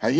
We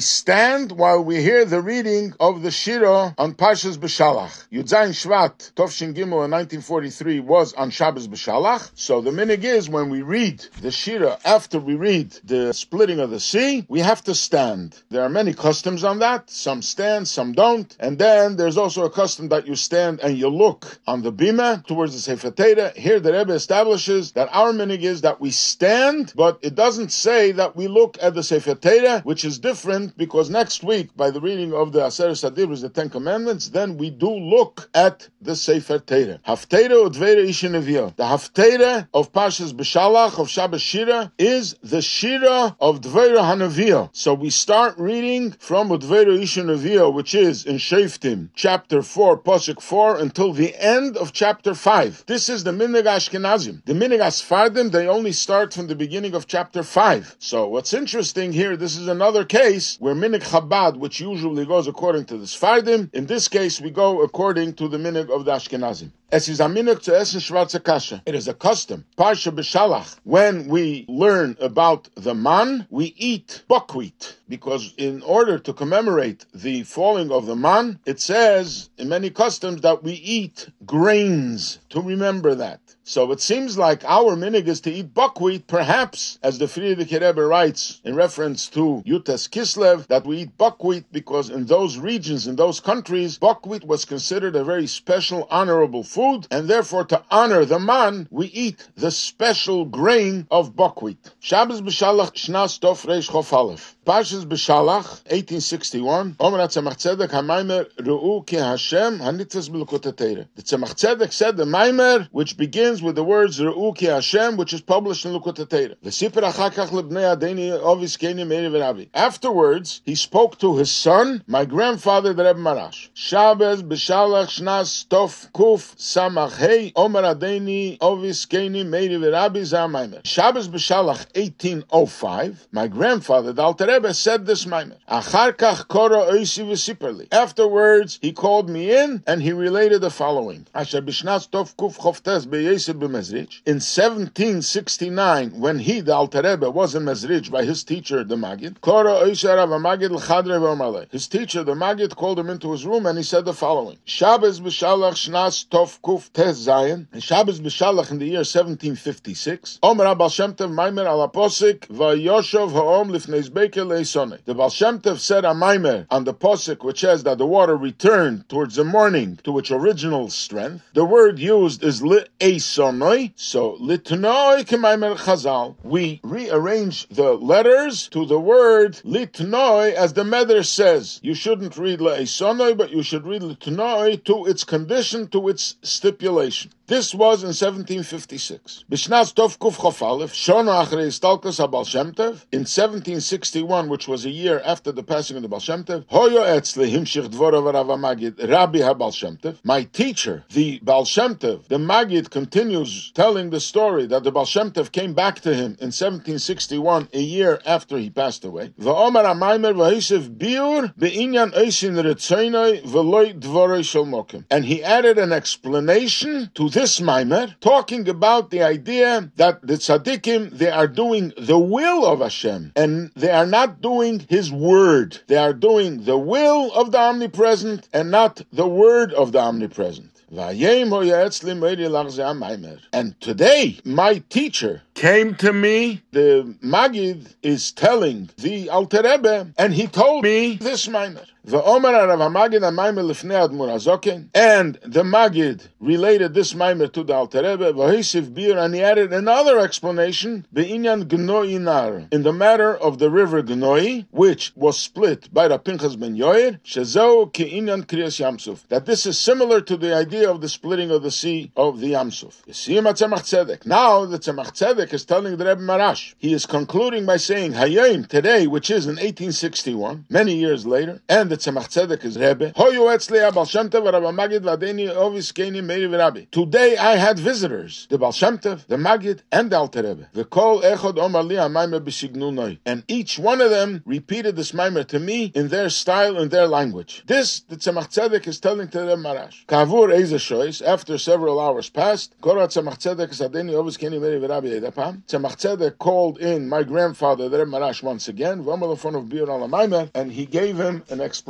stand while we hear the reading of the Shira on Parshas B'Shalach. Yud Zayin Shvat, Tovshin Gimel in 1943 was on Shabbos B'Shalach. So the minig is when we read the Shira after we read the splitting of the sea, we have to stand. There are many customs on that. Some stand, some don't. And then there's also a custom that you stand and you look on the bima towards the Sefer Torah. Here the Rebbe establishes that our minig is that we stand, but it doesn't say that we look at the Sefer Torah, which is different because next week, by the reading of the Aser Sadibris, the Ten Commandments, then we do look at the Sefer Torah. Haftarah Udvera Ishinaviyah. The Haftarah of Pashas B'Shalach of Shabbos Shira is the Shira of Dvera Hanaviyah. So we start reading from Udvera Ishinaviyah, which is in Shoftim, chapter 4, Pasuk 4, until the end of chapter 5. This is the Minig Ashkenazim. The Minig Asfardim, they only start from the beginning of chapter 5. So what's interesting here, this is another case where Minig Chabad, which usually goes according to the Sfardim, in this case we go according to the Minig of the Ashkenazim. Es to essen schwarze kasha. It is a custom. Parsha b'shalach. When we learn about the man, we eat buckwheat. Because in order to commemorate the falling of the man, it says in many customs that we eat grains to remember that. So it seems like our minig is to eat buckwheat, perhaps, as the Frierdiker Rebbe writes in reference to Yutas Kislev, that we eat buckwheat because in those regions, in those countries, buckwheat was considered a very special, honorable food, and therefore to honor the man, we eat the special grain of buckwheat. Shabbos b'shalach shnas tof reish chof aleph. Parshas b'shalach, 1861, Omer HaTzemach Tzedek HaMaimer Re'u Ki Hashem HaNitzes B'Likutei The Tzemach Tzedek said the Maimer, which begins with the words Re'u Ki Hashem, which is published in Likutei Torah. V'siper achakach lebnei adeni ovis keni meiri v'rabi. Afterwards, he spoke to his son, my grandfather, the Rebbe Maharash. Shabbos b'shalach shnas tof kuf samach hei Omer adeni ovis keni meiri v'rabi zah Maimer. Shabbos b'shalach 1805, my grandfather, the Alter Rebbe, said this Maimer. Achar kach kora oisi v'siperli. Afterwards, he called me in and he related the following. Asher b'shnas tof kuf choftes be'yesir b'mezrich. In 1769, when he, the Alter Rebbe, was in Mezrich by his teacher, the Magid, kora oisi arav Magid l'chadre v'omalei. His teacher, the Magid, called him into his room and he said the following. Shabbos b'shalach shnas tof kuf tes zayin. And Shabbos b'shalach in the year 1756. Omer al v'yoshov ha'om. The Baal said a Maimer on the Posik, which says that the water returned towards the morning to its original strength. The word used is li'esonoi, so litnoi k'maimer chazal. We rearrange the letters to the word litnoi, as the Meder says. You shouldn't read le'esonoi, but you should read litnoi to its condition, to its stipulation. This was in 1756. Bishnas Tov Kuf in 1761, which was a year after the passing of the Baal Shem Tov, Hoyo Etzli Rabbi HaBal my teacher, the Baal Shem Tov, the Magid continues telling the story that the Baal Shem Tov came back to him in 1761, a year after he passed away. And he added an explanation to this Maimer, talking about the idea that the tzaddikim, they are doing the will of Hashem, and they are not doing His word. They are doing the will of the omnipresent, and not the word of the omnipresent. And today, my teacher came to me. The Magid is telling the Alter Rebbe, and he told me this Maimer. The Omer Rav Magid Maimer Lifnei and the Magid related this Maimer to the Alter Rebbe. Bir, and he added another explanation. Be'inyan Gnoi in the matter of the river Gnoi, which was split by the Pinchas ben Yoir. Shezeu Ke'inyan Kriyas Yamsuf. That this is similar to the idea of the splitting of the sea of the Yamsuf. Now the Tzemach Tzedek is telling the Rebbe Maharash. He is concluding by saying Hayim today, which is in 1861, many years later, and the Tzemach Tzedek is Rebbe. Etzli Baal Shem Tov, Magid, Vadeni, Ovis, Meiri. Today I had visitors, the Baal Shem Tov, the Magid, and the Alter Rebbe. The Kol Echod Omar Li HaMaimer. And each one of them repeated this Maimer to me in their style, in their language. This, the Tzemach Tzedek is telling to the Maharash. Kavur Eze Shois, after several hours passed, Korah Tzemach Tzedek, Ovis, Meiri. Tzemach Tzedek called in my grandfather, the Maharash, once again, V'omar in front of Bir al and he gave him an explanation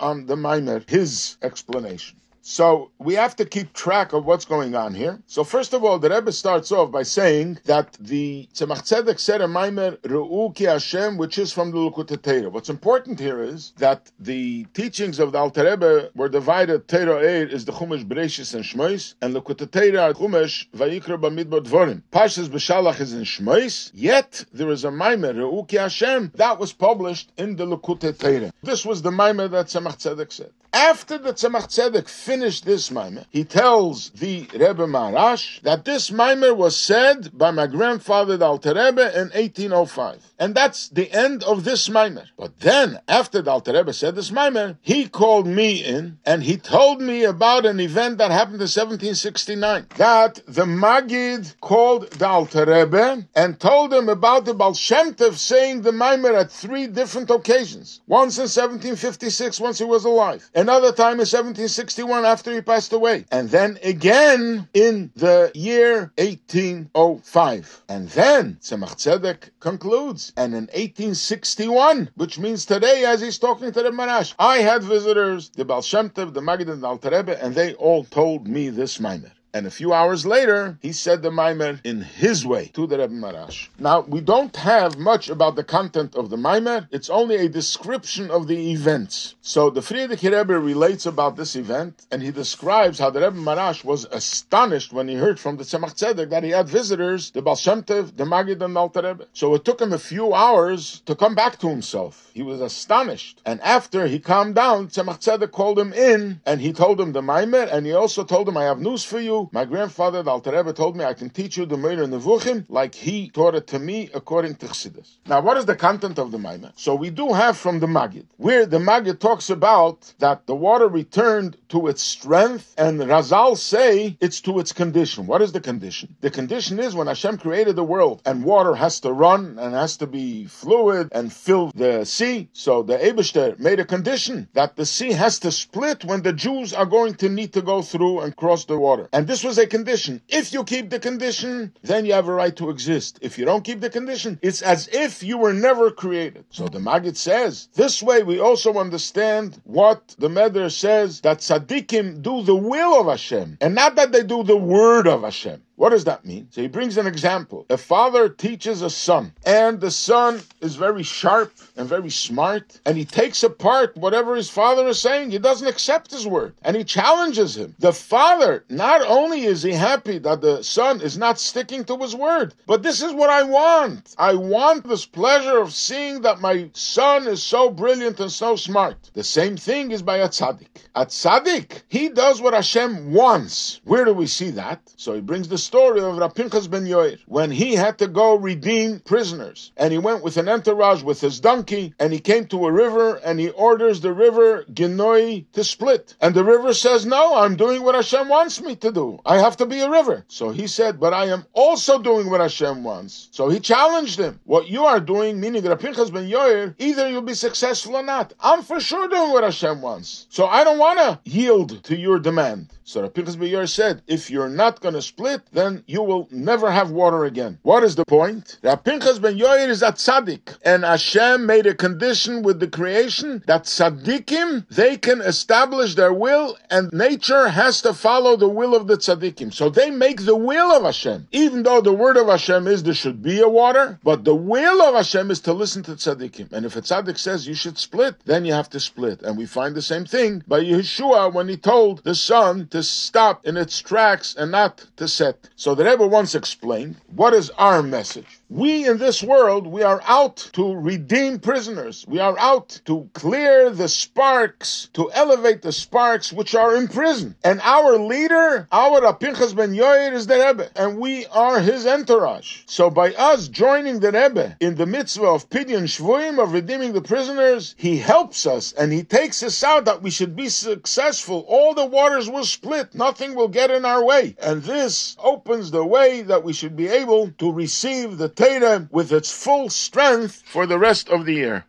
on the Maimer, his explanation. So we have to keep track of what's going on here. So first of all, the Rebbe starts off by saying that the Tzemach Tzedek said a Maimer Re'u Ki Hashem, which is from the Likutei Torah. What's important here is that the teachings of the Alter Rebbe were divided. Torah Ohr is the Chumash Bereshis and Shmois, and Likutei Torah Chumash Vayikra Bamidbar Dvorim. Pashas B'Shalach is in Shmois, yet there is a Maimer Re'u Ki Hashem that was published in the Likutei Torah. This was the Maimer that Tzemach Tzedek said. After the Tzemach Tzedek finished this Maimer, he tells the Rebbe Maharash that this Maimer was said by my grandfather, the Alter Rebbe, in 1805. And that's the end of this Maimer. But then, after the Alter Rebbe said this Maimer, he called me in and he told me about an event that happened in 1769. That the Magid called the Alter Rebbe and told him about the Baal Shem Tov saying the Maimer at three different occasions. Once in 1756, once he was alive. Another time in 1761 after he passed away. And then again in the year 1805. And then Tzemach Tzedek concludes. And in 1861, which means today as he's talking to the Maharash, I had visitors, the Baal Shem Tov, the Magid and the Alter Rebbe, and they all told me this Maimer. And a few hours later, he said the Maimer in his way to the Rebbe Maharash. Now, we don't have much about the content of the Maimer. It's only a description of the events. So the Frierdiker Rebbe relates about this event, and he describes how the Rebbe Maharash was astonished when he heard from the Tzemach Tzedek that he had visitors, the Baal Shem Tov, the Magid, and the Alter Rebbe. So it took him a few hours to come back to himself. He was astonished. And after he calmed down, Tzemach Tzedek called him in, and he told him the Maimer, and he also told him, I have news for you my grandfather, the Alter Rebbe, told me I can teach you the Moreh Nevuchim like he taught it to me according to Chassidus. Now, what is the content of the Maimer? So we do have from the Magid, where the Magid talks about that the water returned to its strength, and Razal say it's to its condition. What is the condition? The condition is when Hashem created the world, and water has to run and has to be fluid and fill the sea. So the Eberster made a condition that the sea has to split when the Jews are going to need to go through and cross the water. And this was a condition. If you keep the condition, then you have a right to exist. If you don't keep the condition, it's as if you were never created. So the Maggid says, this way we also understand what the Meder says that tzaddikim do the will of Hashem, and not that they do the word of Hashem. What does that mean? So he brings an example. A father teaches a son, and the son is very sharp and very smart, and he takes apart whatever his father is saying. He doesn't accept his word, and he challenges him. The father, not only is he happy that the son is not sticking to his word, but this is what I want. I want this pleasure of seeing that my son is so brilliant and so smart. The same thing is by a tzaddik. A tzaddik, he does what Hashem wants. Where do we see that? So he brings the story of Rapinchas ben Yoir when he had to go redeem prisoners, and he went with an entourage with his donkey, and he came to a river, and he orders the river Ginoi to split, and the river says, "No, I'm doing what Hashem wants me to do. I have to be a river." So he said, "But I am also doing what Hashem wants." So he challenged him. What you are doing, meaning Rapinchas ben Yoir, either you'll be successful or not. I'm for sure doing what Hashem wants, so I don't want to yield to your demand. So Rapinchas ben Yoir said, "If you're not going to split, then you will never have water again. What is the point? Rapinchas ben Yoir is a tzaddik, and Hashem made a condition with the creation that tzaddikim they can establish their will, and nature has to follow the will of the tzaddikim. So they make the will of Hashem, even though the word of Hashem is there should be a water, but the will of Hashem is to listen to tzaddikim. And if a tzaddik says you should split, then you have to split. And we find the same thing by Yeshua when he told the sun to stop in its tracks and not to set. So the Rebbe once explained, what is our message? We in this world, we are out to redeem prisoners. We are out to clear the sparks, to elevate the sparks which are in prison. And our leader, our Pinchas ben Yoir is the Rebbe, and we are his entourage. So by us joining the Rebbe in the mitzvah of Pidyon Shvuim, of redeeming the prisoners, he helps us and he takes us out that we should be successful. All the waters will split. Nothing will get in our way. And this opens the way that we should be able to receive the Torah with its full strength for the rest of the year.